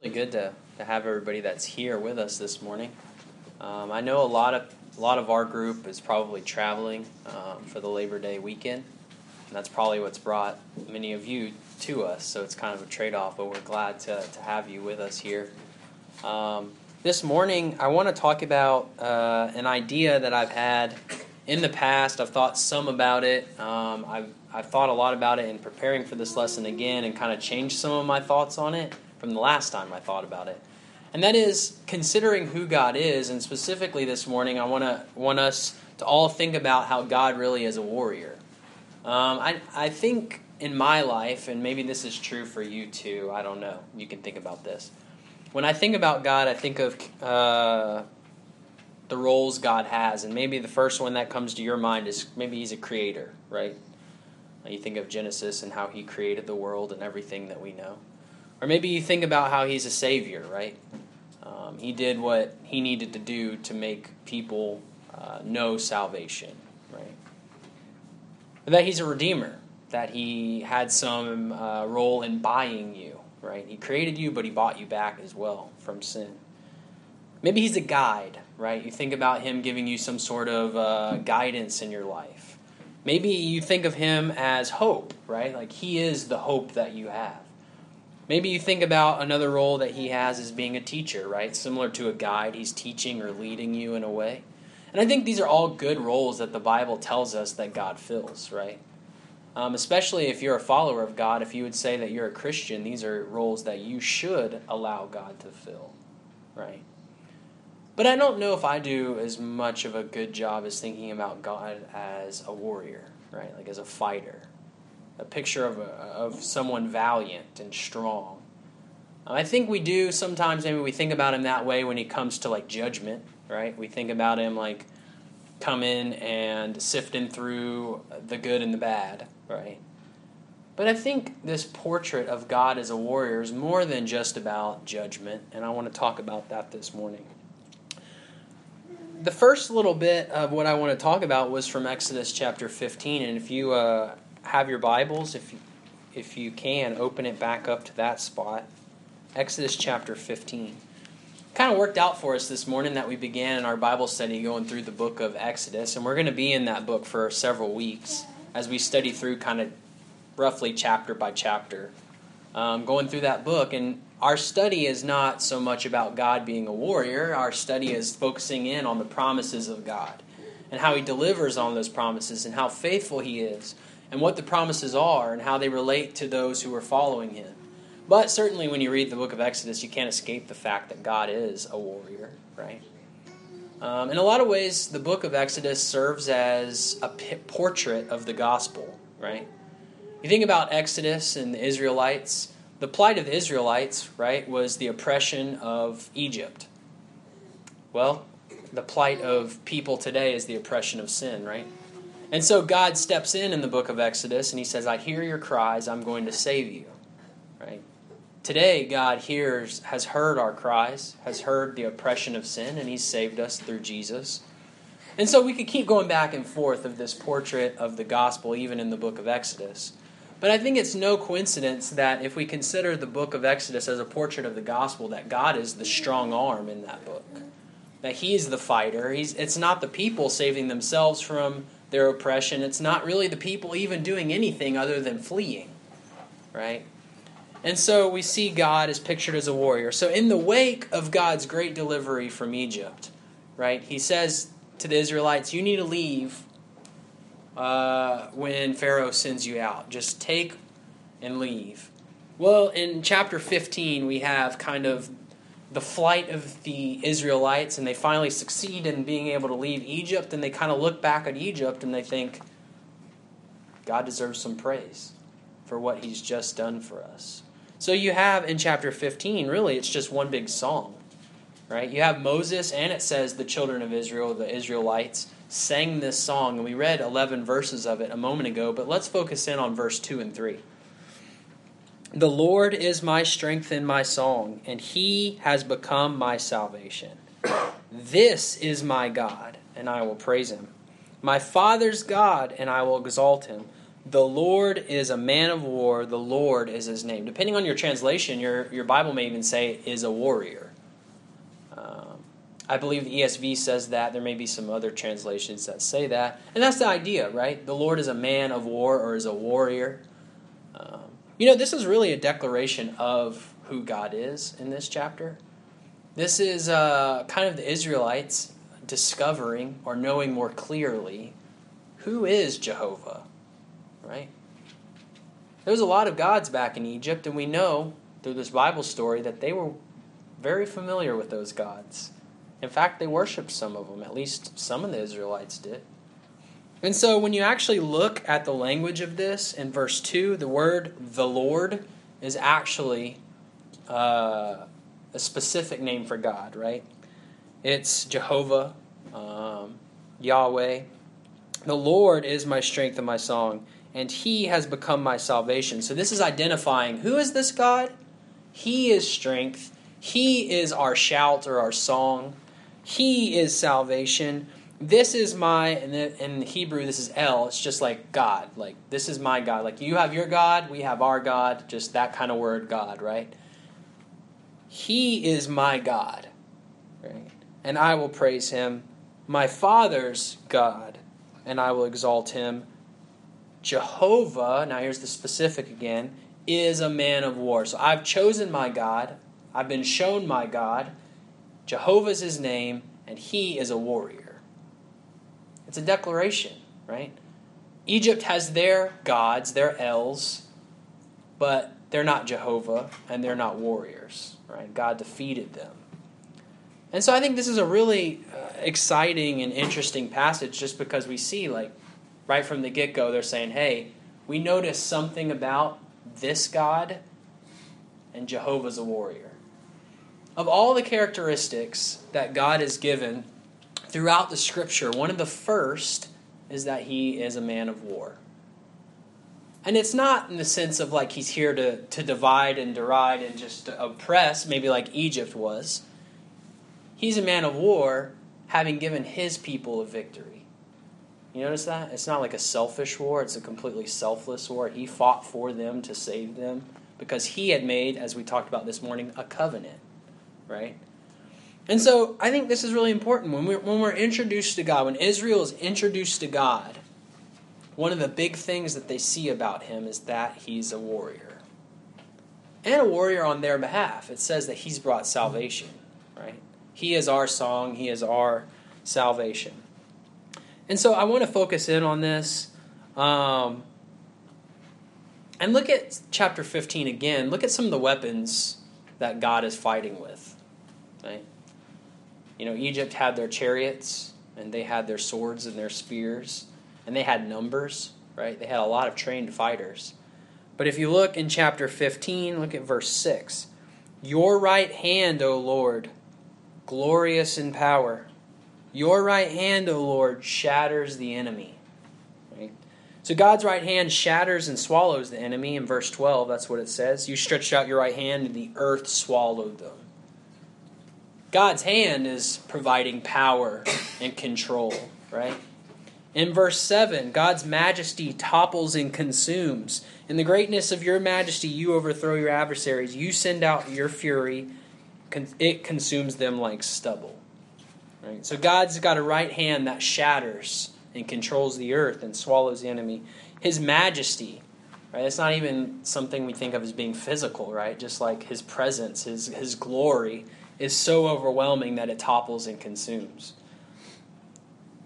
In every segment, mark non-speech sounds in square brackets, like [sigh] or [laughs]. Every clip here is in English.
Really good to, to have everybody that's here with us this morning. Um, I know a lot of a lot of our group is probably traveling um, for the Labor Day weekend, and that's probably what's brought many of you to us. So it's kind of a trade off, but we're glad to, to have you with us here. Um, this morning, I want to talk about uh, an idea that I've had in the past. I've thought some about it. Um, I've I've thought a lot about it in preparing for this lesson again, and kind of changed some of my thoughts on it from the last time I thought about it. And that is considering who God is, and specifically this morning, I want to want us to all think about how God really is a warrior. Um, I I think in my life, and maybe this is true for you too. I don't know. You can think about this. When I think about God, I think of uh, the roles God has, and maybe the first one that comes to your mind is maybe He's a creator, right? You think of Genesis and how He created the world and everything that we know. Or maybe you think about how he's a savior, right? Um, he did what he needed to do to make people uh, know salvation, right? that he's a redeemer, that he had some uh, role in buying you, right? He created you, but he bought you back as well from sin. Maybe he's a guide, right? You think about him giving you some sort of uh, guidance in your life. Maybe you think of him as hope, right? Like he is the hope that you have. Maybe you think about another role that he has as being a teacher, right? Similar to a guide, he's teaching or leading you in a way. And I think these are all good roles that the Bible tells us that God fills, right? Um, especially if you're a follower of God, if you would say that you're a Christian, these are roles that you should allow God to fill, right? But I don't know if I do as much of a good job as thinking about God as a warrior, right? Like as a fighter, a picture of, a, of someone valiant and strong. I think we do sometimes, maybe we think about him that way when he comes to like judgment, right? We think about him like coming and sifting through the good and the bad, right? But I think this portrait of God as a warrior is more than just about judgment, and I want to talk about that this morning. The first little bit of what I want to talk about was from Exodus chapter 15, and if you uh, have your Bibles, if you, if you can, open it back up to that spot. Exodus chapter 15. Kind of worked out for us this morning that we began in our Bible study going through the book of Exodus, and we're going to be in that book for several weeks as we study through kind of roughly chapter by chapter, um, going through that book. And our study is not so much about God being a warrior, our study is focusing in on the promises of God and how He delivers on those promises and how faithful He is and what the promises are and how they relate to those who are following him. But certainly, when you read the book of Exodus, you can't escape the fact that God is a warrior, right? Um, in a lot of ways, the book of Exodus serves as a portrait of the gospel, right? You think about Exodus and the Israelites, the plight of the Israelites, right, was the oppression of Egypt. Well, the plight of people today is the oppression of sin, right? And so God steps in in the book of Exodus and he says, I hear your cries, I'm going to save you. Right? Today, God hears, has heard our cries, has heard the oppression of sin, and he's saved us through Jesus. And so we could keep going back and forth of this portrait of the gospel, even in the book of Exodus. But I think it's no coincidence that if we consider the book of Exodus as a portrait of the gospel, that God is the strong arm in that book. That He's the fighter. He's, it's not the people saving themselves from their oppression. It's not really the people even doing anything other than fleeing, right? And so we see God is pictured as a warrior. So, in the wake of God's great delivery from Egypt, right, he says to the Israelites, You need to leave uh, when Pharaoh sends you out. Just take and leave. Well, in chapter 15, we have kind of the flight of the Israelites and they finally succeed in being able to leave Egypt and they kind of look back at Egypt and they think God deserves some praise for what he's just done for us. So you have in chapter 15 really it's just one big song. Right? You have Moses and it says the children of Israel, the Israelites sang this song and we read 11 verses of it a moment ago, but let's focus in on verse 2 and 3. The Lord is my strength and my song, and he has become my salvation. This is my God, and I will praise him. My Father's God, and I will exalt him. The Lord is a man of war. The Lord is his name. Depending on your translation, your, your Bible may even say is a warrior. Um, I believe the ESV says that. There may be some other translations that say that. And that's the idea, right? The Lord is a man of war or is a warrior. You know, this is really a declaration of who God is in this chapter. This is uh, kind of the Israelites discovering or knowing more clearly who is Jehovah right? There was a lot of gods back in Egypt, and we know through this Bible story that they were very familiar with those gods. In fact, they worshiped some of them, at least some of the Israelites did. And so when you actually look at the language of this in verse 2, the word the Lord is actually uh, a specific name for God, right? It's Jehovah, um, Yahweh. The Lord is my strength and my song and he has become my salvation. So this is identifying who is this God? He is strength. He is our shout or our song. He is salvation. This is my, and in Hebrew, this is El. It's just like God. Like, this is my God. Like, you have your God, we have our God. Just that kind of word, God, right? He is my God, right? And I will praise him. My Father's God, and I will exalt him. Jehovah, now here's the specific again, is a man of war. So I've chosen my God, I've been shown my God. Jehovah's his name, and he is a warrior. It's a declaration, right? Egypt has their gods, their Els, but they're not Jehovah and they're not warriors, right? God defeated them. And so I think this is a really uh, exciting and interesting passage just because we see like right from the get go, they're saying, hey, we notice something about this God, and Jehovah's a warrior. Of all the characteristics that God has given throughout the scripture, one of the first is that he is a man of war. And it's not in the sense of like he's here to, to divide and deride and just oppress, maybe like Egypt was. He's a man of war, having given his people a victory. You notice that? It's not like a selfish war, it's a completely selfless war. He fought for them to save them because he had made, as we talked about this morning, a covenant, right? And so I think this is really important. When we're, when we're introduced to God, when Israel is introduced to God, one of the big things that they see about him is that he's a warrior. And a warrior on their behalf. It says that he's brought salvation, right? He is our song, he is our salvation. And so I want to focus in on this. Um, and look at chapter 15 again. Look at some of the weapons that God is fighting with. Right? You know, Egypt had their chariots, and they had their swords and their spears, and they had numbers, right? They had a lot of trained fighters. But if you look in chapter 15, look at verse 6. Your right hand, O Lord, glorious in power. Your right hand, O Lord, shatters the enemy. Right? So God's right hand shatters and swallows the enemy. In verse 12, that's what it says. You stretched out your right hand, and the earth swallowed them. God's hand is providing power and control, right? In verse 7, God's majesty topples and consumes. In the greatness of your majesty, you overthrow your adversaries. You send out your fury, it consumes them like stubble. Right? So God's got a right hand that shatters and controls the earth and swallows the enemy. His majesty, right? It's not even something we think of as being physical, right? Just like his presence, his his glory is so overwhelming that it topples and consumes.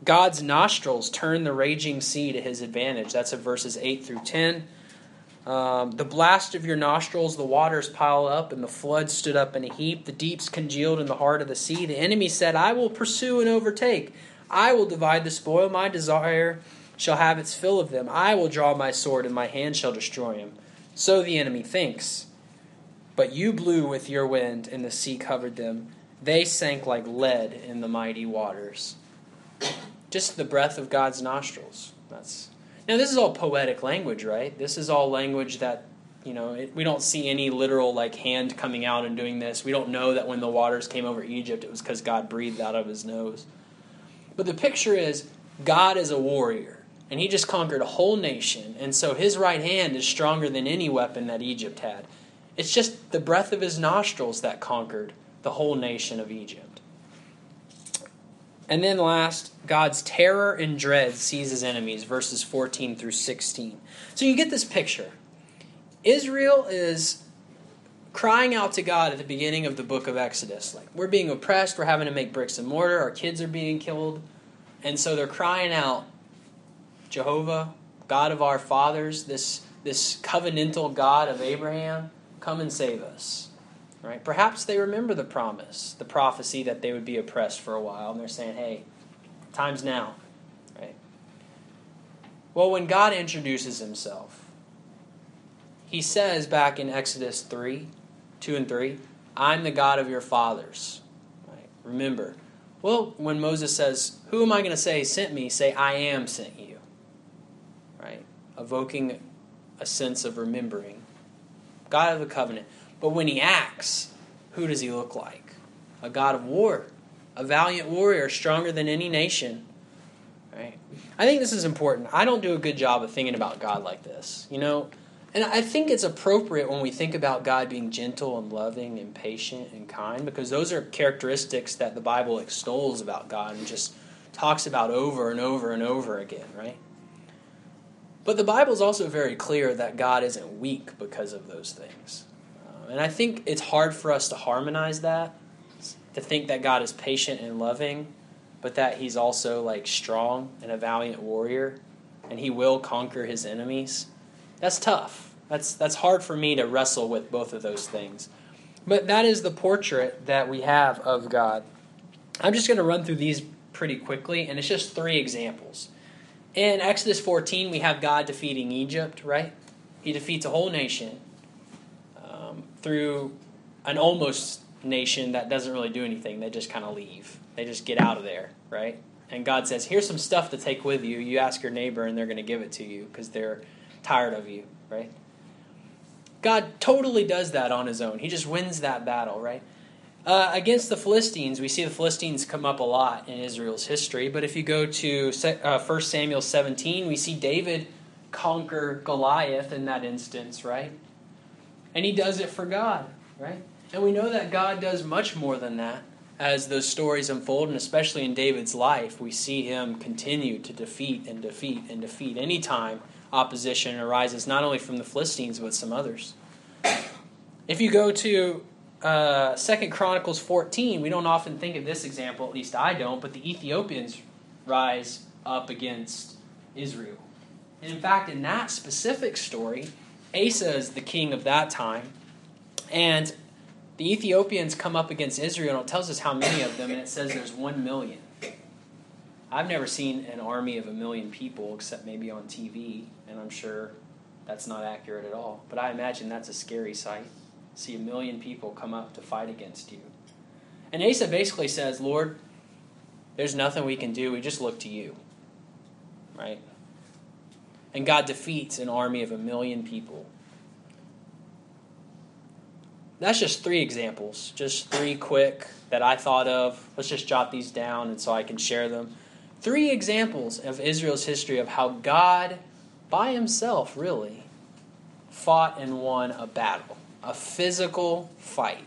God's nostrils turn the raging sea to his advantage. That's in verses 8 through 10. Um, the blast of your nostrils, the waters pile up, and the flood stood up in a heap. The deeps congealed in the heart of the sea. The enemy said, I will pursue and overtake. I will divide the spoil. My desire shall have its fill of them. I will draw my sword, and my hand shall destroy him. So the enemy thinks. But you blew with your wind, and the sea covered them. They sank like lead in the mighty waters. Just the breath of God's nostrils. That's now, this is all poetic language, right? This is all language that, you know, it, we don't see any literal, like, hand coming out and doing this. We don't know that when the waters came over Egypt, it was because God breathed out of his nose. But the picture is God is a warrior, And he just conquered a whole nation. And so his right hand is stronger than any weapon that Egypt had. It's just the breath of his nostrils that conquered the whole nation of Egypt. And then last, God's terror and dread his enemies, verses 14 through 16. So you get this picture. Israel is crying out to God at the beginning of the book of Exodus. Like, we're being oppressed, we're having to make bricks and mortar, our kids are being killed. And so they're crying out, Jehovah, God of our fathers, this, this covenantal God of Abraham, come and save us. Right? Perhaps they remember the promise, the prophecy that they would be oppressed for a while, and they're saying, hey, time's now. Right? Well, when God introduces himself, he says back in Exodus 3, 2 and 3, I'm the God of your fathers. Right? Remember. Well, when Moses says, Who am I going to say sent me? Say, I am sent you. Right? Evoking a sense of remembering. God of the covenant. But when he acts, who does he look like? A God of war, a valiant warrior, stronger than any nation. Right? I think this is important. I don't do a good job of thinking about God like this. You know, and I think it's appropriate when we think about God being gentle and loving and patient and kind because those are characteristics that the Bible extols about God and just talks about over and over and over again, right? But the Bible is also very clear that God isn't weak because of those things. Um, and I think it's hard for us to harmonize that, to think that God is patient and loving, but that he's also like strong and a valiant warrior and he will conquer his enemies. That's tough. That's, that's hard for me to wrestle with both of those things. But that is the portrait that we have of God. I'm just going to run through these pretty quickly, and it's just three examples. In Exodus 14, we have God defeating Egypt, right? He defeats a whole nation um, through an almost nation that doesn't really do anything. They just kind of leave, they just get out of there, right? And God says, Here's some stuff to take with you. You ask your neighbor, and they're going to give it to you because they're tired of you, right? God totally does that on his own. He just wins that battle, right? Uh, against the Philistines, we see the Philistines come up a lot in Israel's history. But if you go to uh, 1 Samuel 17, we see David conquer Goliath in that instance, right? And he does it for God, right? And we know that God does much more than that as those stories unfold, and especially in David's life, we see him continue to defeat and defeat and defeat anytime opposition arises not only from the Philistines but some others. If you go to uh, Second Chronicles 14, we don't often think of this example, at least I don't, but the Ethiopians rise up against Israel. And in fact, in that specific story, Asa is the king of that time, and the Ethiopians come up against Israel, and it tells us how many of them, and it says there's one million. I've never seen an army of a million people except maybe on TV, and I'm sure that's not accurate at all. But I imagine that's a scary sight. See a million people come up to fight against you. And Asa basically says, Lord, there's nothing we can do. We just look to you. Right? And God defeats an army of a million people. That's just three examples, just three quick that I thought of. Let's just jot these down and so I can share them three examples of Israel's history of how God, by himself, really, fought and won a battle, a physical fight.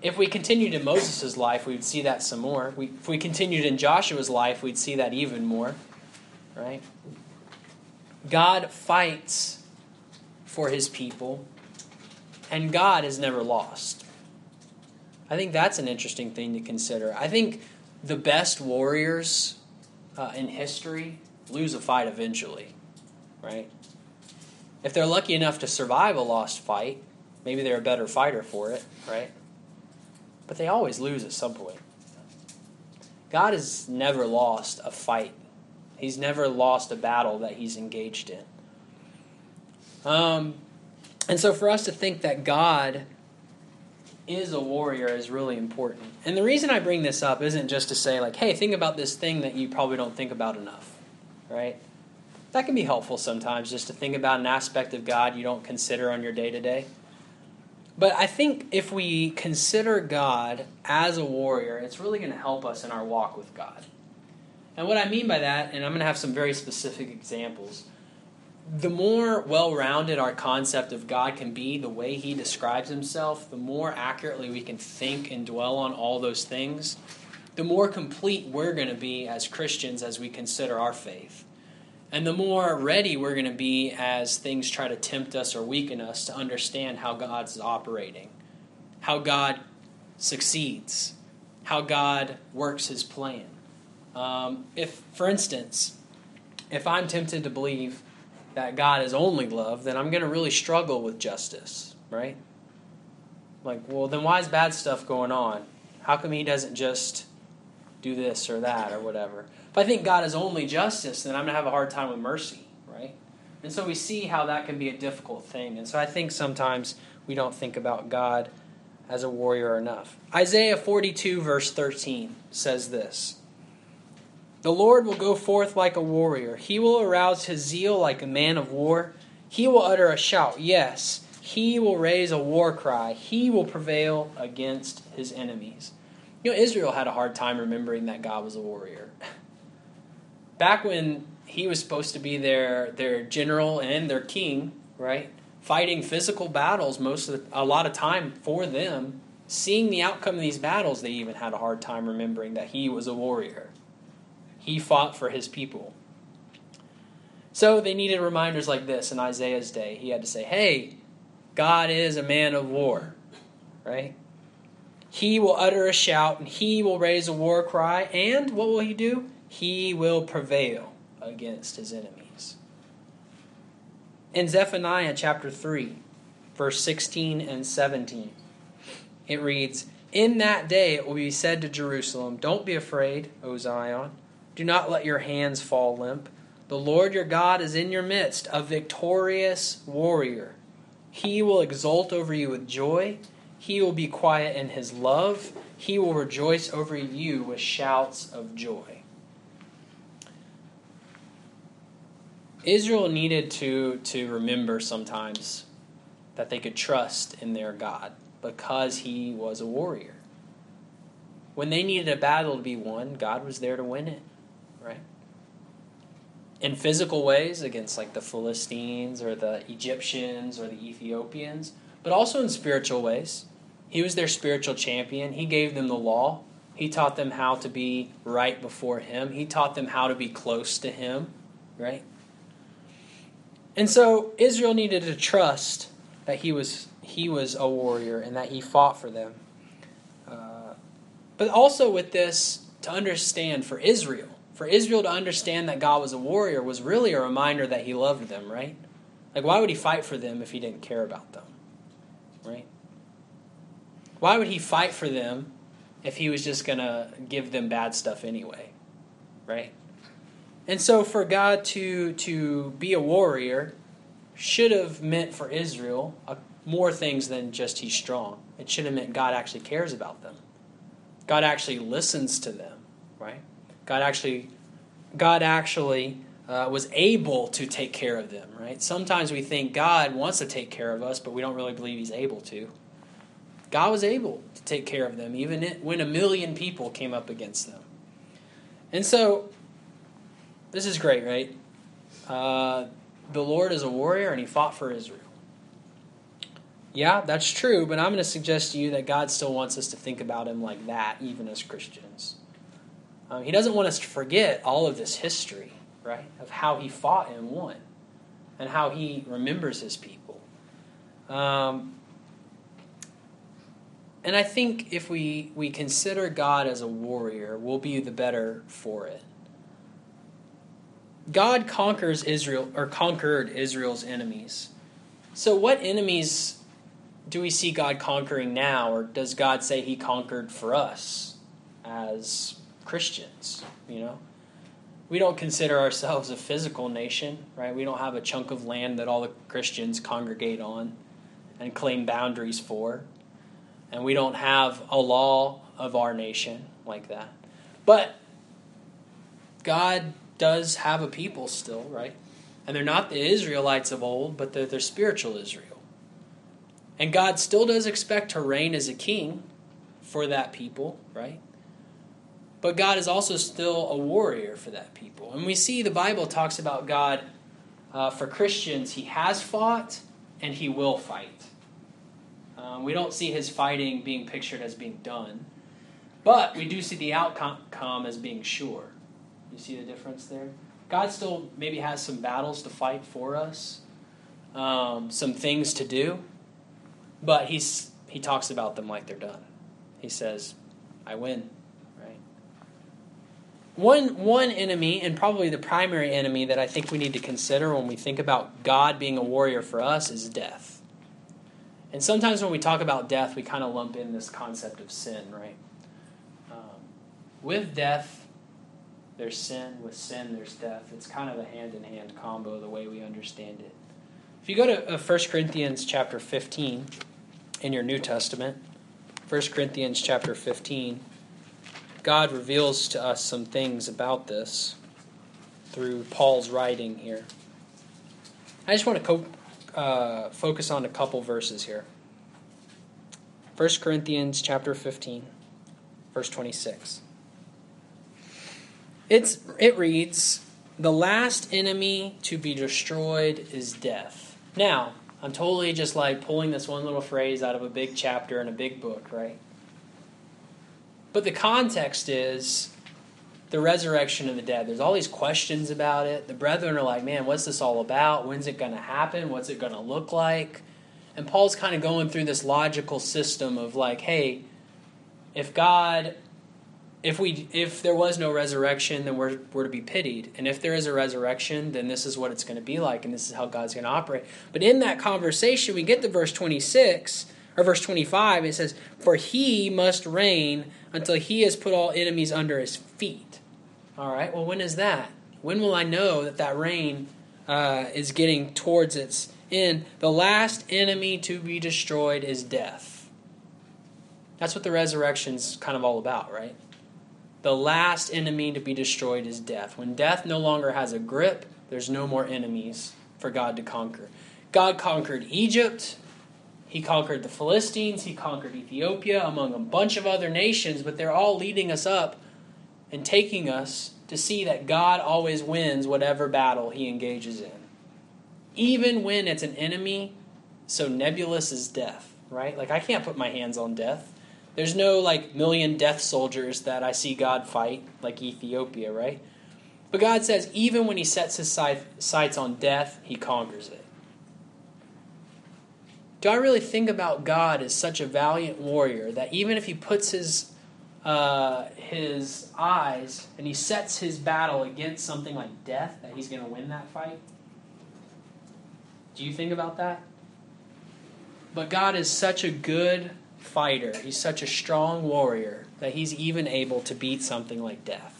If we continued in Moses' life, we would see that some more. We, if we continued in Joshua's life, we'd see that even more. Right? God fights for his people, and God is never lost. I think that's an interesting thing to consider. I think the best warriors uh, in history lose a fight eventually, right? If they're lucky enough to survive a lost fight, maybe they're a better fighter for it, right? But they always lose at some point. God has never lost a fight. He's never lost a battle that he's engaged in. Um, and so for us to think that God is a warrior is really important. And the reason I bring this up isn't just to say, like, hey, think about this thing that you probably don't think about enough, right? That can be helpful sometimes just to think about an aspect of God you don't consider on your day to day. But I think if we consider God as a warrior, it's really going to help us in our walk with God. And what I mean by that, and I'm going to have some very specific examples, the more well rounded our concept of God can be, the way He describes Himself, the more accurately we can think and dwell on all those things, the more complete we're going to be as Christians as we consider our faith. And the more ready we're going to be as things try to tempt us or weaken us to understand how God's operating, how God succeeds, how God works His plan. Um, if, for instance, if I'm tempted to believe that God is only love, then I'm going to really struggle with justice, right? Like, well, then why is bad stuff going on? How come He doesn't just do this or that or whatever? I think God is only justice, then I'm going to have a hard time with mercy, right? And so we see how that can be a difficult thing. And so I think sometimes we don't think about God as a warrior enough. Isaiah 42, verse 13 says this The Lord will go forth like a warrior, he will arouse his zeal like a man of war. He will utter a shout, yes, he will raise a war cry, he will prevail against his enemies. You know, Israel had a hard time remembering that God was a warrior. [laughs] Back when he was supposed to be their, their general and their king, right? fighting physical battles most of the, a lot of time for them seeing the outcome of these battles they even had a hard time remembering that he was a warrior. He fought for his people. So they needed reminders like this in isaiah's day. He had to say hey god is a man of war right? He will utter a shout and he will raise a war cry and what will he do he will prevail against his enemies in Zephaniah chapter 3, verse 16 and 17, it reads, In that day it will be said to Jerusalem, Don't be afraid, O Zion. Do not let your hands fall limp. The Lord your God is in your midst, a victorious warrior. He will exult over you with joy. He will be quiet in his love. He will rejoice over you with shouts of joy. Israel needed to to remember sometimes that they could trust in their God because he was a warrior. When they needed a battle to be won, God was there to win it, right? In physical ways against like the Philistines or the Egyptians or the Ethiopians, but also in spiritual ways. He was their spiritual champion. He gave them the law. He taught them how to be right before him. He taught them how to be close to him, right? And so Israel needed to trust that he was he was a warrior and that he fought for them. Uh, but also with this to understand for Israel, for Israel to understand that God was a warrior was really a reminder that he loved them, right? Like why would he fight for them if he didn't care about them? Right? Why would he fight for them if he was just going to give them bad stuff anyway? Right? And so for God to to be a warrior should have meant for Israel uh, more things than just he's strong. It should have meant God actually cares about them. God actually listens to them, right? God actually God actually uh, was able to take care of them, right? Sometimes we think God wants to take care of us, but we don't really believe he's able to. God was able to take care of them, even when a million people came up against them. And so this is great, right? Uh, the Lord is a warrior and he fought for Israel. Yeah, that's true, but I'm going to suggest to you that God still wants us to think about him like that, even as Christians. Um, he doesn't want us to forget all of this history, right, of how he fought and won, and how he remembers his people. Um, and I think if we, we consider God as a warrior, we'll be the better for it. God conquers Israel or conquered Israel's enemies. So what enemies do we see God conquering now or does God say he conquered for us as Christians, you know? We don't consider ourselves a physical nation, right? We don't have a chunk of land that all the Christians congregate on and claim boundaries for. And we don't have a law of our nation like that. But God does have a people still, right? And they're not the Israelites of old, but they're, they're spiritual Israel. And God still does expect to reign as a king for that people, right? but God is also still a warrior for that people. And we see the Bible talks about God uh, for Christians, He has fought and He will fight. Um, we don't see His fighting being pictured as being done, but we do see the outcome as being sure. You see the difference there? God still maybe has some battles to fight for us, um, some things to do, but he's, he talks about them like they're done. He says, I win. Right? One, one enemy, and probably the primary enemy that I think we need to consider when we think about God being a warrior for us, is death. And sometimes when we talk about death, we kind of lump in this concept of sin, right? Um, with death, there's sin. With sin, there's death. It's kind of a hand in hand combo, the way we understand it. If you go to 1 uh, Corinthians chapter 15 in your New Testament, 1 Corinthians chapter 15, God reveals to us some things about this through Paul's writing here. I just want to co- uh, focus on a couple verses here. 1 Corinthians chapter 15, verse 26. It's, it reads, The last enemy to be destroyed is death. Now, I'm totally just like pulling this one little phrase out of a big chapter in a big book, right? But the context is the resurrection of the dead. There's all these questions about it. The brethren are like, man, what's this all about? When's it going to happen? What's it going to look like? And Paul's kind of going through this logical system of like, hey, if God if we if there was no resurrection, then we're we're to be pitied. And if there is a resurrection, then this is what it's going to be like, and this is how God's going to operate. But in that conversation, we get to verse twenty six or verse twenty five. It says, "For he must reign until he has put all enemies under his feet." All right. Well, when is that? When will I know that that reign uh, is getting towards its end? The last enemy to be destroyed is death. That's what the resurrection's kind of all about, right? The last enemy to be destroyed is death. When death no longer has a grip, there's no more enemies for God to conquer. God conquered Egypt, He conquered the Philistines, He conquered Ethiopia, among a bunch of other nations, but they're all leading us up and taking us to see that God always wins whatever battle He engages in. Even when it's an enemy so nebulous as death, right? Like, I can't put my hands on death. There's no like million death soldiers that I see God fight, like Ethiopia, right? But God says, even when he sets his sights on death, he conquers it. Do I really think about God as such a valiant warrior that even if he puts his uh, his eyes and he sets his battle against something like death, that he's going to win that fight? Do you think about that? But God is such a good fighter. He's such a strong warrior that he's even able to beat something like death.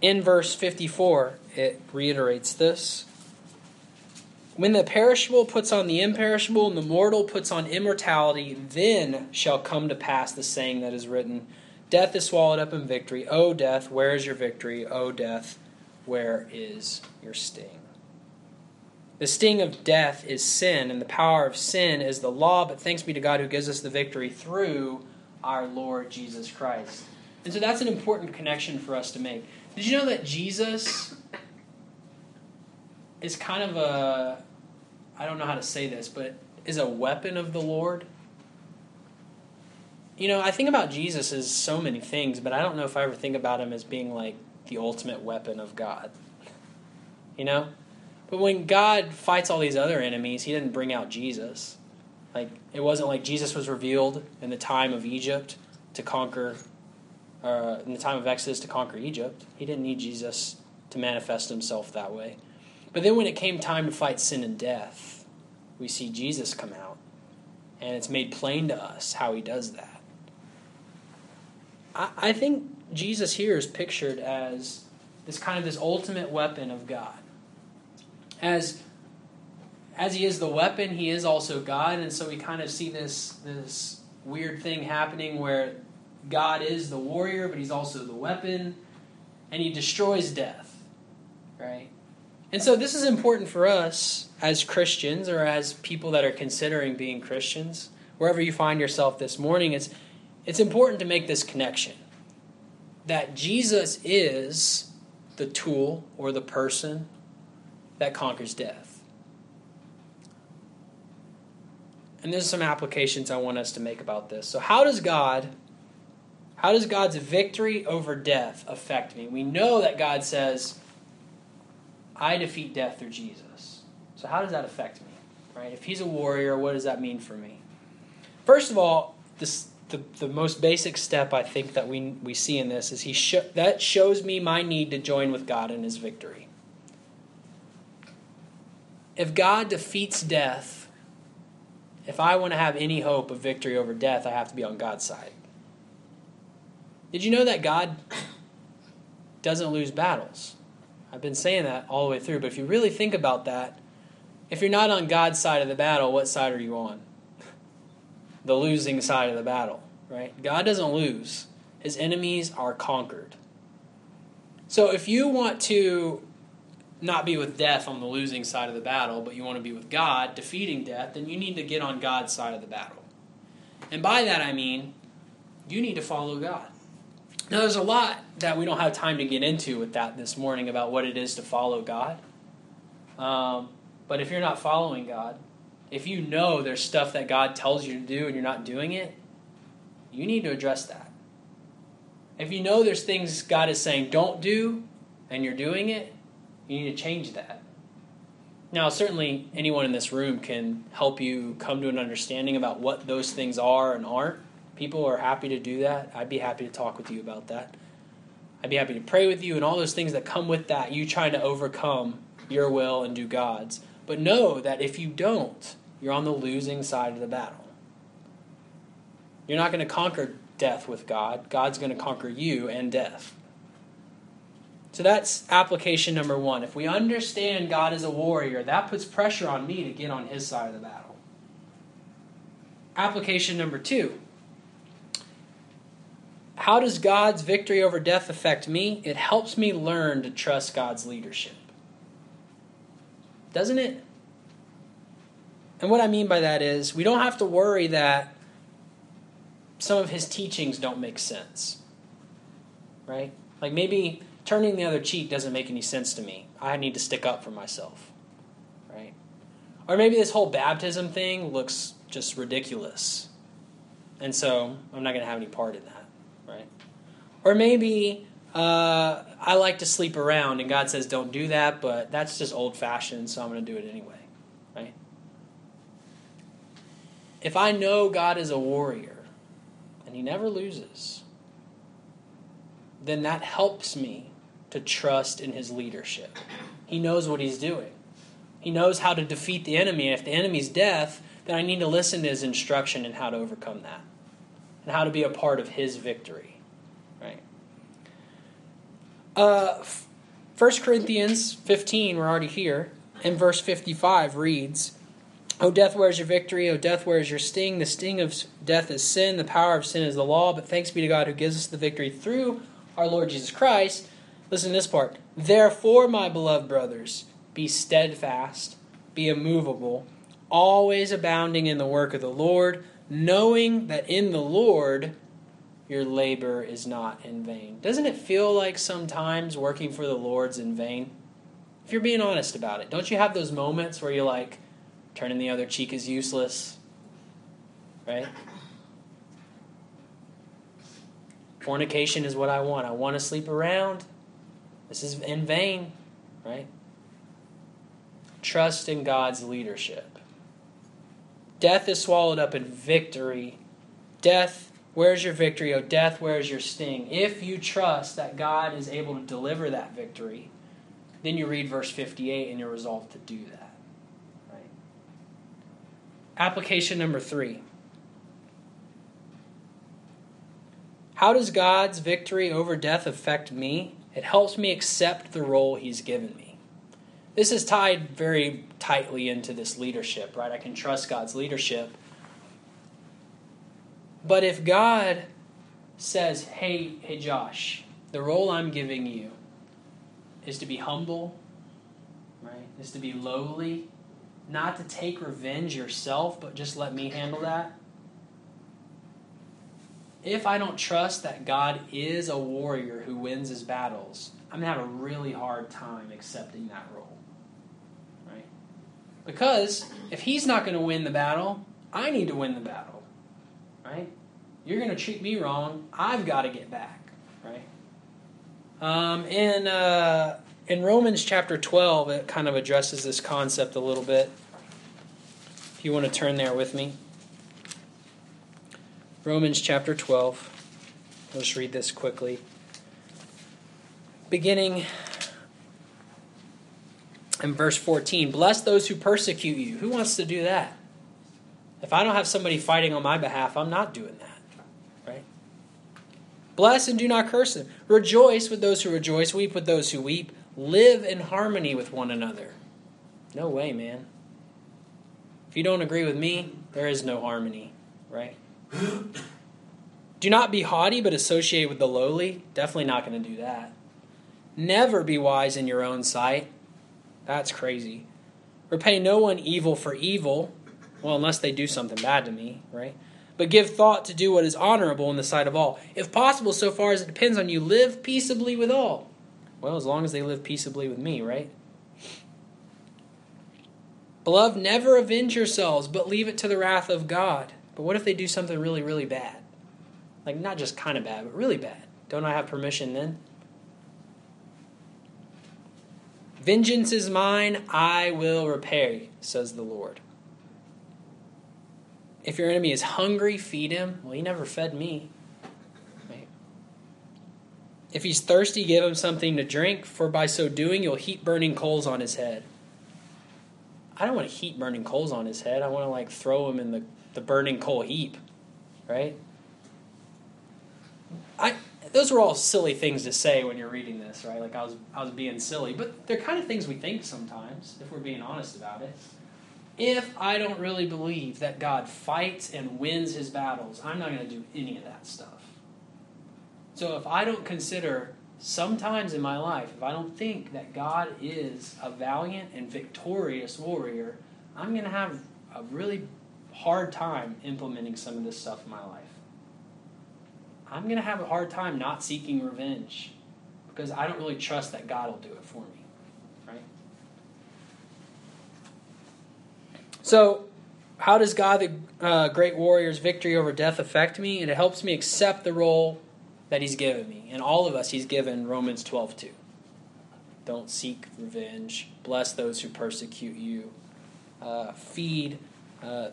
In verse 54, it reiterates this. When the perishable puts on the imperishable, and the mortal puts on immortality, then shall come to pass the saying that is written Death is swallowed up in victory. O death, where is your victory? O death, where is your sting? The sting of death is sin, and the power of sin is the law, but thanks be to God who gives us the victory through our Lord Jesus Christ. And so that's an important connection for us to make. Did you know that Jesus is kind of a, I don't know how to say this, but is a weapon of the Lord? You know, I think about Jesus as so many things, but I don't know if I ever think about him as being like the ultimate weapon of God. You know? But when God fights all these other enemies, he didn't bring out Jesus. Like it wasn't like Jesus was revealed in the time of Egypt to conquer uh, in the time of Exodus to conquer Egypt. He didn't need Jesus to manifest himself that way. But then when it came time to fight sin and death, we see Jesus come out. And it's made plain to us how he does that. I, I think Jesus here is pictured as this kind of this ultimate weapon of God as as he is the weapon, he is also God, and so we kind of see this this weird thing happening where God is the warrior, but he's also the weapon, and he destroys death. Right? And so this is important for us as Christians or as people that are considering being Christians, wherever you find yourself this morning, is it's important to make this connection that Jesus is the tool or the person that conquers death. And there's some applications I want us to make about this. So how does God how does God's victory over death affect me? We know that God says I defeat death through Jesus. So how does that affect me? Right? If he's a warrior, what does that mean for me? First of all, this the, the most basic step I think that we, we see in this is he sh- that shows me my need to join with God in his victory. If God defeats death, if I want to have any hope of victory over death, I have to be on God's side. Did you know that God doesn't lose battles? I've been saying that all the way through, but if you really think about that, if you're not on God's side of the battle, what side are you on? [laughs] the losing side of the battle, right? God doesn't lose, his enemies are conquered. So if you want to not be with death on the losing side of the battle, but you want to be with God, defeating death, then you need to get on God's side of the battle. And by that I mean, you need to follow God. Now, there's a lot that we don't have time to get into with that this morning about what it is to follow God. Um, but if you're not following God, if you know there's stuff that God tells you to do and you're not doing it, you need to address that. If you know there's things God is saying don't do and you're doing it, you need to change that. Now, certainly anyone in this room can help you come to an understanding about what those things are and aren't. People are happy to do that. I'd be happy to talk with you about that. I'd be happy to pray with you and all those things that come with that, you trying to overcome your will and do God's. But know that if you don't, you're on the losing side of the battle. You're not going to conquer death with God, God's going to conquer you and death. So that's application number one. If we understand God is a warrior, that puts pressure on me to get on his side of the battle. Application number two. How does God's victory over death affect me? It helps me learn to trust God's leadership. Doesn't it? And what I mean by that is we don't have to worry that some of his teachings don't make sense. Right? Like maybe turning the other cheek doesn't make any sense to me. I need to stick up for myself. Right? Or maybe this whole baptism thing looks just ridiculous. And so I'm not going to have any part in that. Right? Or maybe uh, I like to sleep around and God says don't do that, but that's just old fashioned, so I'm going to do it anyway. Right? If I know God is a warrior and he never loses, then that helps me to trust in his leadership. He knows what he's doing. He knows how to defeat the enemy. And if the enemy's death, then I need to listen to his instruction in how to overcome that and how to be a part of his victory. Right? Uh, 1 Corinthians 15, we're already here, and verse 55 reads, O death, where is your victory? O death, where is your sting? The sting of death is sin, the power of sin is the law, but thanks be to God who gives us the victory through our Lord Jesus Christ. Listen to this part. Therefore, my beloved brothers, be steadfast, be immovable, always abounding in the work of the Lord, knowing that in the Lord your labor is not in vain. Doesn't it feel like sometimes working for the Lord's in vain? If you're being honest about it, don't you have those moments where you're like, Turning the other cheek is useless. Right? Fornication is what I want. I want to sleep around. This is in vain, right? Trust in God's leadership. Death is swallowed up in victory. Death, where's your victory? Oh, death, where's your sting? If you trust that God is able to deliver that victory, then you read verse 58 and you're resolved to do that. Right? Application number three How does God's victory over death affect me? It helps me accept the role He's given me. This is tied very tightly into this leadership, right? I can trust God's leadership. But if God says, hey, hey, Josh, the role I'm giving you is to be humble, right? Is to be lowly, not to take revenge yourself, but just let me handle that? If I don't trust that God is a warrior who wins his battles, I'm going to have a really hard time accepting that role. Right? Because if he's not going to win the battle, I need to win the battle. Right? You're going to treat me wrong, I've got to get back. Right? Um, in, uh, in Romans chapter 12, it kind of addresses this concept a little bit. If you want to turn there with me. Romans chapter 12. I'll read this quickly. Beginning in verse 14 Bless those who persecute you. Who wants to do that? If I don't have somebody fighting on my behalf, I'm not doing that. Right? Bless and do not curse them. Rejoice with those who rejoice, weep with those who weep. Live in harmony with one another. No way, man. If you don't agree with me, there is no harmony, right? Do not be haughty, but associate with the lowly. Definitely not going to do that. Never be wise in your own sight. That's crazy. Repay no one evil for evil. Well, unless they do something bad to me, right? But give thought to do what is honorable in the sight of all. If possible, so far as it depends on you, live peaceably with all. Well, as long as they live peaceably with me, right? Beloved, never avenge yourselves, but leave it to the wrath of God. But what if they do something really, really bad? Like, not just kind of bad, but really bad. Don't I have permission then? Vengeance is mine, I will repay, says the Lord. If your enemy is hungry, feed him. Well, he never fed me. Right? If he's thirsty, give him something to drink, for by so doing, you'll heap burning coals on his head. I don't want to heap burning coals on his head. I want to like throw him in the, the burning coal heap, right? I those are all silly things to say when you're reading this, right? Like I was I was being silly, but they're kind of things we think sometimes if we're being honest about it. If I don't really believe that God fights and wins his battles, I'm not going to do any of that stuff. So if I don't consider sometimes in my life, if I don't think that God is a valiant and victorious warrior, I'm going to have a really hard time implementing some of this stuff in my life. I'm going to have a hard time not seeking revenge because I don't really trust that God will do it for me. Right? So, how does God, the uh, great warrior's victory over death, affect me? And it helps me accept the role that He's given me. And all of us, He's given Romans 12 2. Don't seek revenge. Bless those who persecute you. Uh, feed uh,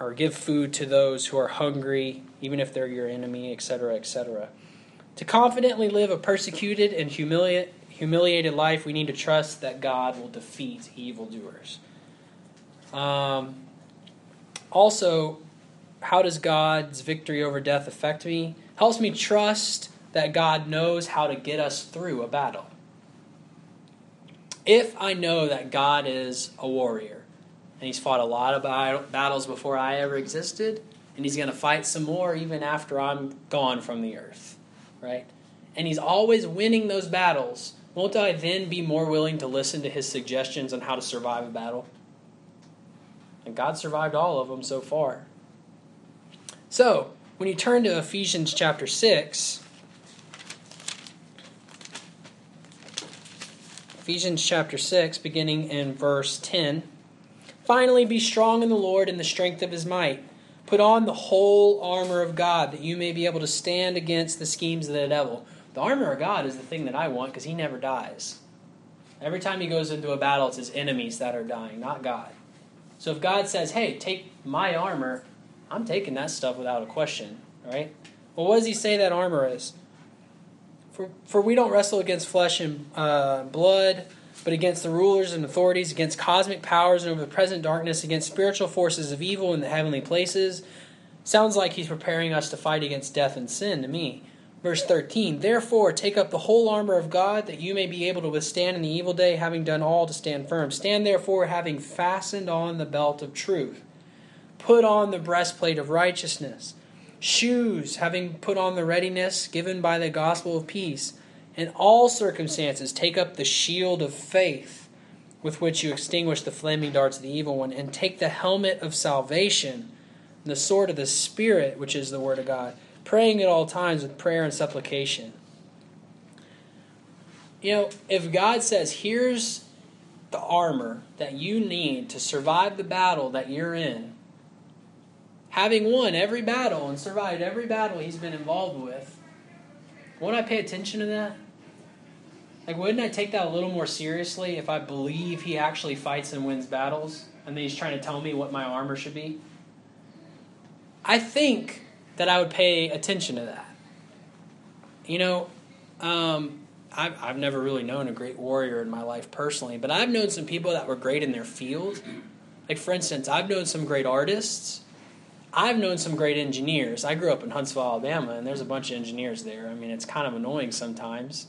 or give food to those who are hungry, even if they're your enemy, etc., etc. To confidently live a persecuted and humili- humiliated life, we need to trust that God will defeat evildoers. Um, also, how does God's victory over death affect me? Helps me trust that God knows how to get us through a battle. If I know that God is a warrior, and he's fought a lot of battles before I ever existed, and he's going to fight some more even after I'm gone from the earth, right? And he's always winning those battles. Won't I then be more willing to listen to his suggestions on how to survive a battle? And God survived all of them so far. So, when you turn to Ephesians chapter 6, Ephesians chapter 6, beginning in verse 10. Finally, be strong in the Lord and the strength of his might. Put on the whole armor of God that you may be able to stand against the schemes of the devil. The armor of God is the thing that I want because he never dies. Every time he goes into a battle, it's his enemies that are dying, not God. So if God says, hey, take my armor, I'm taking that stuff without a question, right? Well, what does he say that armor is? For, for we don't wrestle against flesh and uh, blood but against the rulers and authorities, against cosmic powers and over the present darkness, against spiritual forces of evil in the heavenly places. Sounds like he's preparing us to fight against death and sin to me. Verse 13 Therefore, take up the whole armor of God, that you may be able to withstand in the evil day, having done all to stand firm. Stand therefore, having fastened on the belt of truth. Put on the breastplate of righteousness. Shoes, having put on the readiness given by the gospel of peace in all circumstances, take up the shield of faith with which you extinguish the flaming darts of the evil one, and take the helmet of salvation, the sword of the Spirit, which is the Word of God. praying at all times with prayer and supplication. You know, if God says, here's the armor that you need to survive the battle that you're in, having won every battle and survived every battle he's been involved with, wouldn't I pay attention to that? Like, wouldn't I take that a little more seriously if I believe he actually fights and wins battles and then he's trying to tell me what my armor should be? I think that I would pay attention to that. You know, um, I've, I've never really known a great warrior in my life personally, but I've known some people that were great in their field. Like, for instance, I've known some great artists. I've known some great engineers. I grew up in Huntsville, Alabama, and there's a bunch of engineers there. I mean, it's kind of annoying sometimes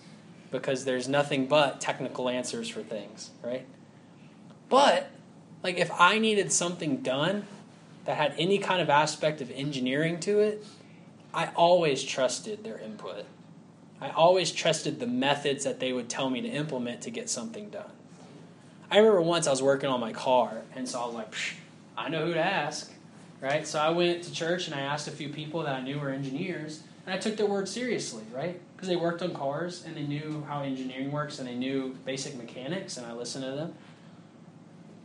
because there's nothing but technical answers for things, right? But, like, if I needed something done that had any kind of aspect of engineering to it, I always trusted their input. I always trusted the methods that they would tell me to implement to get something done. I remember once I was working on my car, and so I was like, I know who to ask, right? So I went to church and I asked a few people that I knew were engineers, and I took their word seriously, right? Because they worked on cars and they knew how engineering works and they knew basic mechanics, and I listened to them.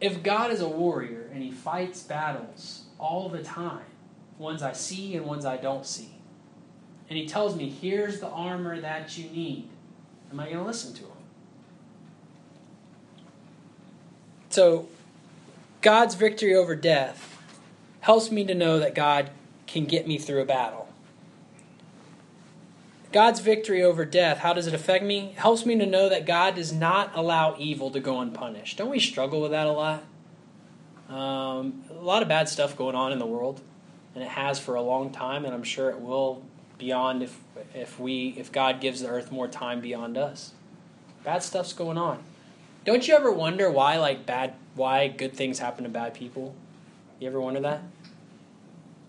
If God is a warrior and he fights battles all the time, ones I see and ones I don't see, and he tells me, here's the armor that you need, am I going to listen to him? So, God's victory over death helps me to know that God can get me through a battle. God's victory over death, how does it affect me? It helps me to know that God does not allow evil to go unpunished. Don't we struggle with that a lot? Um, a lot of bad stuff going on in the world, and it has for a long time, and I'm sure it will beyond if if we if God gives the earth more time beyond us. Bad stuff's going on. Don't you ever wonder why like bad why good things happen to bad people? You ever wonder that?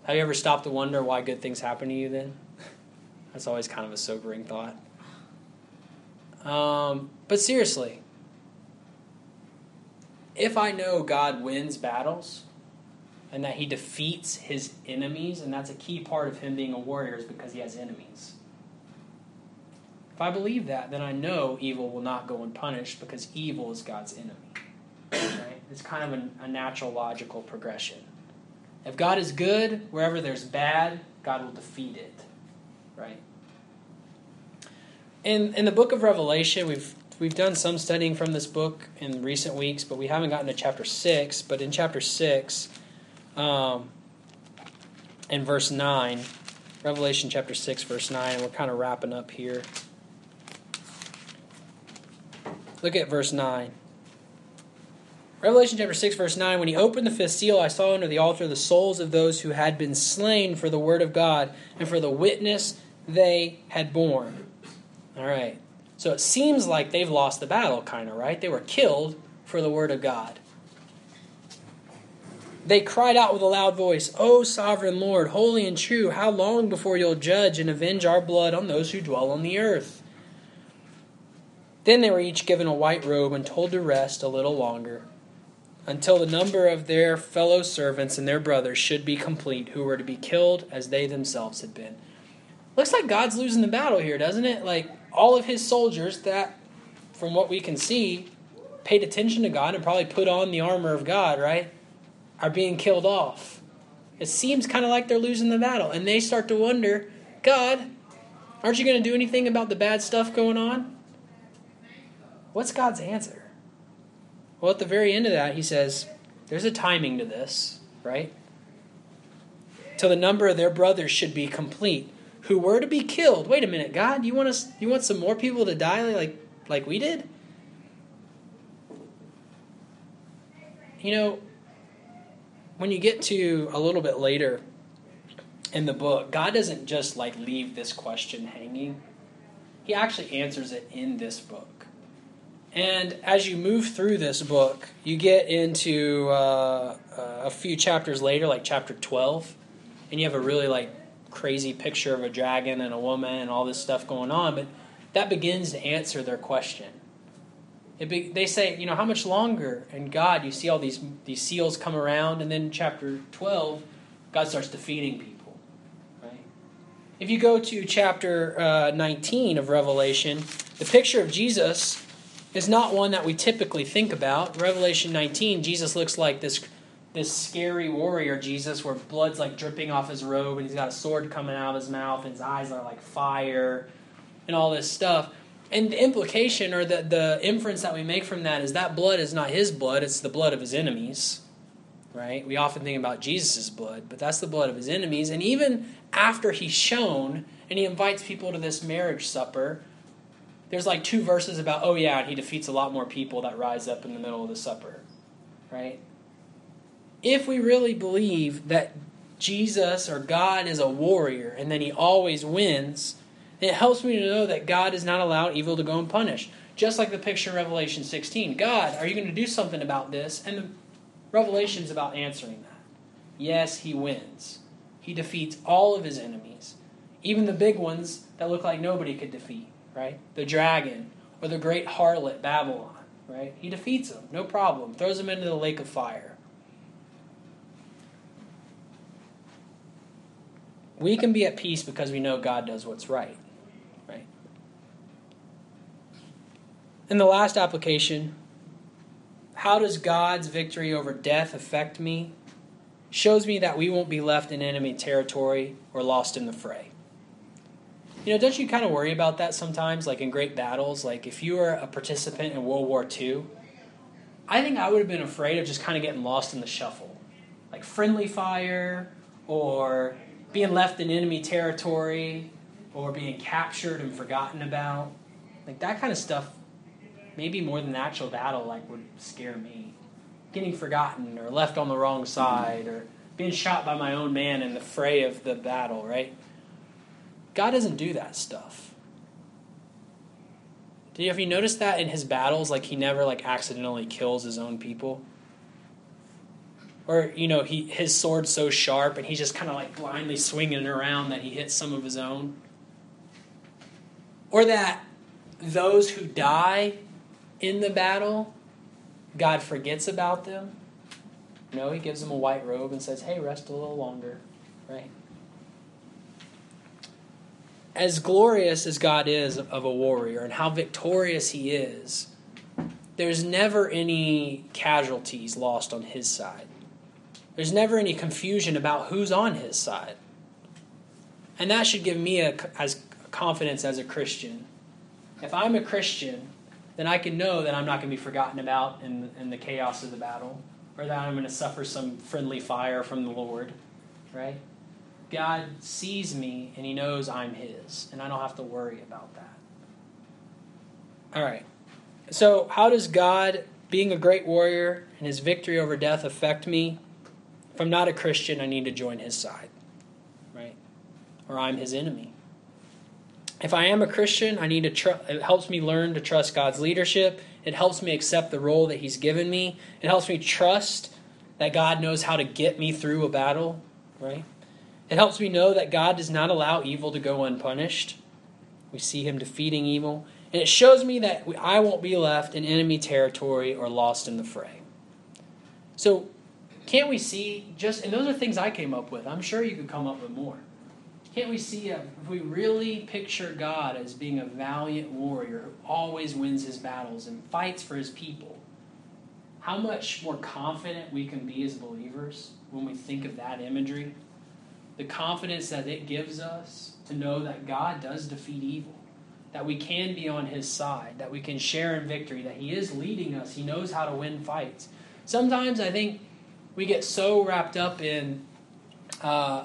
Have you ever stopped to wonder why good things happen to you then? That's always kind of a sobering thought. Um, but seriously, if I know God wins battles, and that he defeats his enemies, and that's a key part of him being a warrior is because he has enemies. If I believe that, then I know evil will not go unpunished because evil is God's enemy. Right? It's kind of a, a natural, logical progression. If God is good, wherever there's bad, God will defeat it. Right? In in the book of Revelation, we've we've done some studying from this book in recent weeks, but we haven't gotten to chapter six. But in chapter six, um, in verse 9, Revelation chapter 6, verse 9. We're kind of wrapping up here. Look at verse 9. Revelation chapter 6, verse 9 When he opened the fifth seal, I saw under the altar the souls of those who had been slain for the word of God and for the witness they had borne. All right. So it seems like they've lost the battle, kind of, right? They were killed for the word of God. They cried out with a loud voice, O sovereign Lord, holy and true, how long before you'll judge and avenge our blood on those who dwell on the earth? Then they were each given a white robe and told to rest a little longer, until the number of their fellow servants and their brothers should be complete, who were to be killed as they themselves had been. Looks like God's losing the battle here, doesn't it? Like all of his soldiers that, from what we can see, paid attention to God and probably put on the armor of God, right? are being killed off. It seems kind of like they're losing the battle. And they start to wonder God, aren't you going to do anything about the bad stuff going on? What's God's answer? Well, at the very end of that, he says, There's a timing to this, right? Till the number of their brothers should be complete, who were to be killed. Wait a minute, God, you want us you want some more people to die like like we did? You know, when you get to a little bit later in the book, God doesn't just like leave this question hanging. He actually answers it in this book. And as you move through this book, you get into uh, a few chapters later, like chapter 12, and you have a really like crazy picture of a dragon and a woman and all this stuff going on, but that begins to answer their question. Be, they say, you know, how much longer? And God, you see all these these seals come around, and then chapter twelve, God starts defeating people, right? If you go to chapter uh, 19 of Revelation, the picture of Jesus is not one that we typically think about. Revelation 19, Jesus looks like this this scary warrior Jesus where blood's like dripping off his robe and he's got a sword coming out of his mouth and his eyes are like fire and all this stuff. And the implication or the, the inference that we make from that is that blood is not his blood, it's the blood of his enemies. Right? We often think about Jesus' blood, but that's the blood of his enemies. And even after he's shown and he invites people to this marriage supper, there's like two verses about, oh yeah, and he defeats a lot more people that rise up in the middle of the supper. Right? If we really believe that Jesus or God is a warrior and that he always wins, it helps me to know that God does not allow evil to go unpunished. Just like the picture in Revelation 16. God, are you going to do something about this? And the Revelation is about answering that. Yes, he wins. He defeats all of his enemies, even the big ones that look like nobody could defeat, right? The dragon or the great harlot Babylon, right? He defeats them, no problem. Throws them into the lake of fire. We can be at peace because we know God does what's right. Right? In the last application, how does God's victory over death affect me? Shows me that we won't be left in enemy territory or lost in the fray. You know, don't you kind of worry about that sometimes, like in great battles? Like if you were a participant in World War II, I think I would have been afraid of just kind of getting lost in the shuffle. Like friendly fire, or being left in enemy territory, or being captured and forgotten about. Like that kind of stuff maybe more than the actual battle like would scare me. Getting forgotten or left on the wrong side or being shot by my own man in the fray of the battle, right? God doesn't do that stuff. Do you have you noticed that in his battles, like he never like accidentally kills his own people? Or you know, he his sword's so sharp and he's just kind of like blindly swinging it around that he hits some of his own. Or that those who die in the battle, God forgets about them. No, he gives them a white robe and says, hey, rest a little longer, right? As glorious as God is of a warrior and how victorious he is, there's never any casualties lost on his side. There's never any confusion about who's on his side. And that should give me a, as confidence as a Christian. If I'm a Christian, then I can know that I'm not going to be forgotten about in, in the chaos of the battle, or that I'm going to suffer some friendly fire from the Lord, right? God sees me and He knows I'm His, and I don't have to worry about that. All right. So, how does God, being a great warrior and His victory over death, affect me? If I'm not a Christian, I need to join His side, right? Or I'm His enemy. If I am a Christian, I need to tr- it helps me learn to trust God's leadership. It helps me accept the role that he's given me. It helps me trust that God knows how to get me through a battle, right? It helps me know that God does not allow evil to go unpunished. We see him defeating evil. And it shows me that I won't be left in enemy territory or lost in the fray. So, can't we see just, and those are things I came up with. I'm sure you could come up with more. Can't we see if we really picture God as being a valiant warrior who always wins his battles and fights for his people? How much more confident we can be as believers when we think of that imagery? The confidence that it gives us to know that God does defeat evil, that we can be on his side, that we can share in victory, that he is leading us, he knows how to win fights. Sometimes I think we get so wrapped up in uh,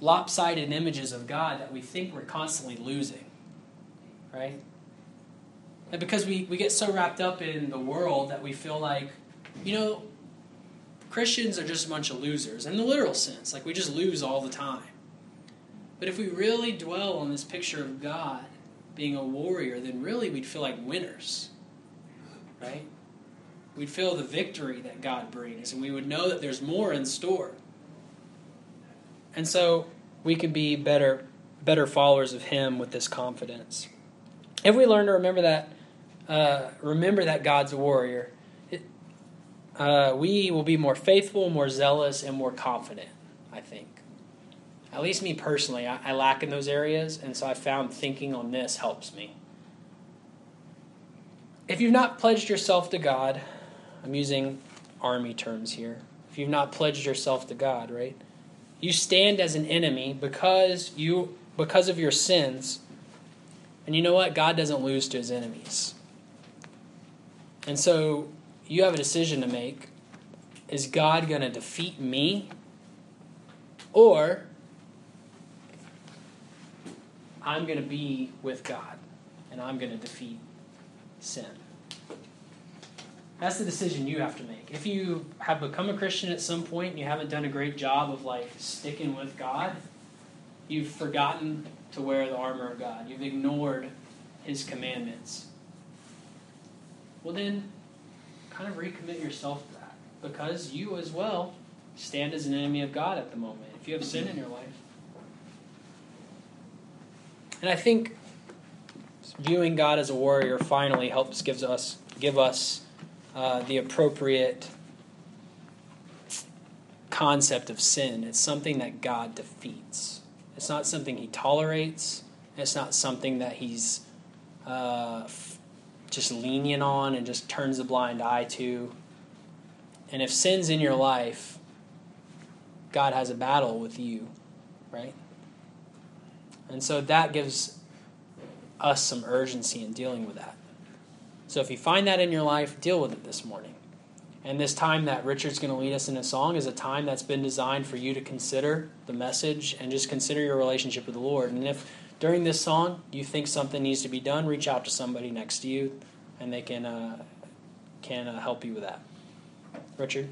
lopsided images of God that we think we're constantly losing. Right? And because we, we get so wrapped up in the world that we feel like, you know, Christians are just a bunch of losers in the literal sense. Like we just lose all the time. But if we really dwell on this picture of God being a warrior, then really we'd feel like winners. Right? We'd feel the victory that God brings, and we would know that there's more in store. And so we can be better better followers of him with this confidence. If we learn to remember that uh, remember that God's a warrior, it, uh, we will be more faithful, more zealous, and more confident, I think. at least me personally, I, I lack in those areas, and so I found thinking on this helps me. If you've not pledged yourself to God, I'm using army terms here. If you've not pledged yourself to God, right? You stand as an enemy because you because of your sins. And you know what? God doesn't lose to his enemies. And so you have a decision to make. Is God going to defeat me? Or I'm going to be with God and I'm going to defeat sin. That's the decision you have to make. If you have become a Christian at some point and you haven't done a great job of like sticking with God, you've forgotten to wear the armor of God. You've ignored his commandments. Well then kind of recommit yourself to that because you as well stand as an enemy of God at the moment. If you have sin in your life, and I think viewing God as a warrior finally helps gives us give us uh, the appropriate concept of sin. It's something that God defeats. It's not something He tolerates. It's not something that He's uh, f- just lenient on and just turns a blind eye to. And if sin's in your life, God has a battle with you, right? And so that gives us some urgency in dealing with that. So if you find that in your life, deal with it this morning. And this time that Richard's going to lead us in a song is a time that's been designed for you to consider the message and just consider your relationship with the Lord. And if during this song you think something needs to be done, reach out to somebody next to you and they can, uh, can uh, help you with that. Richard?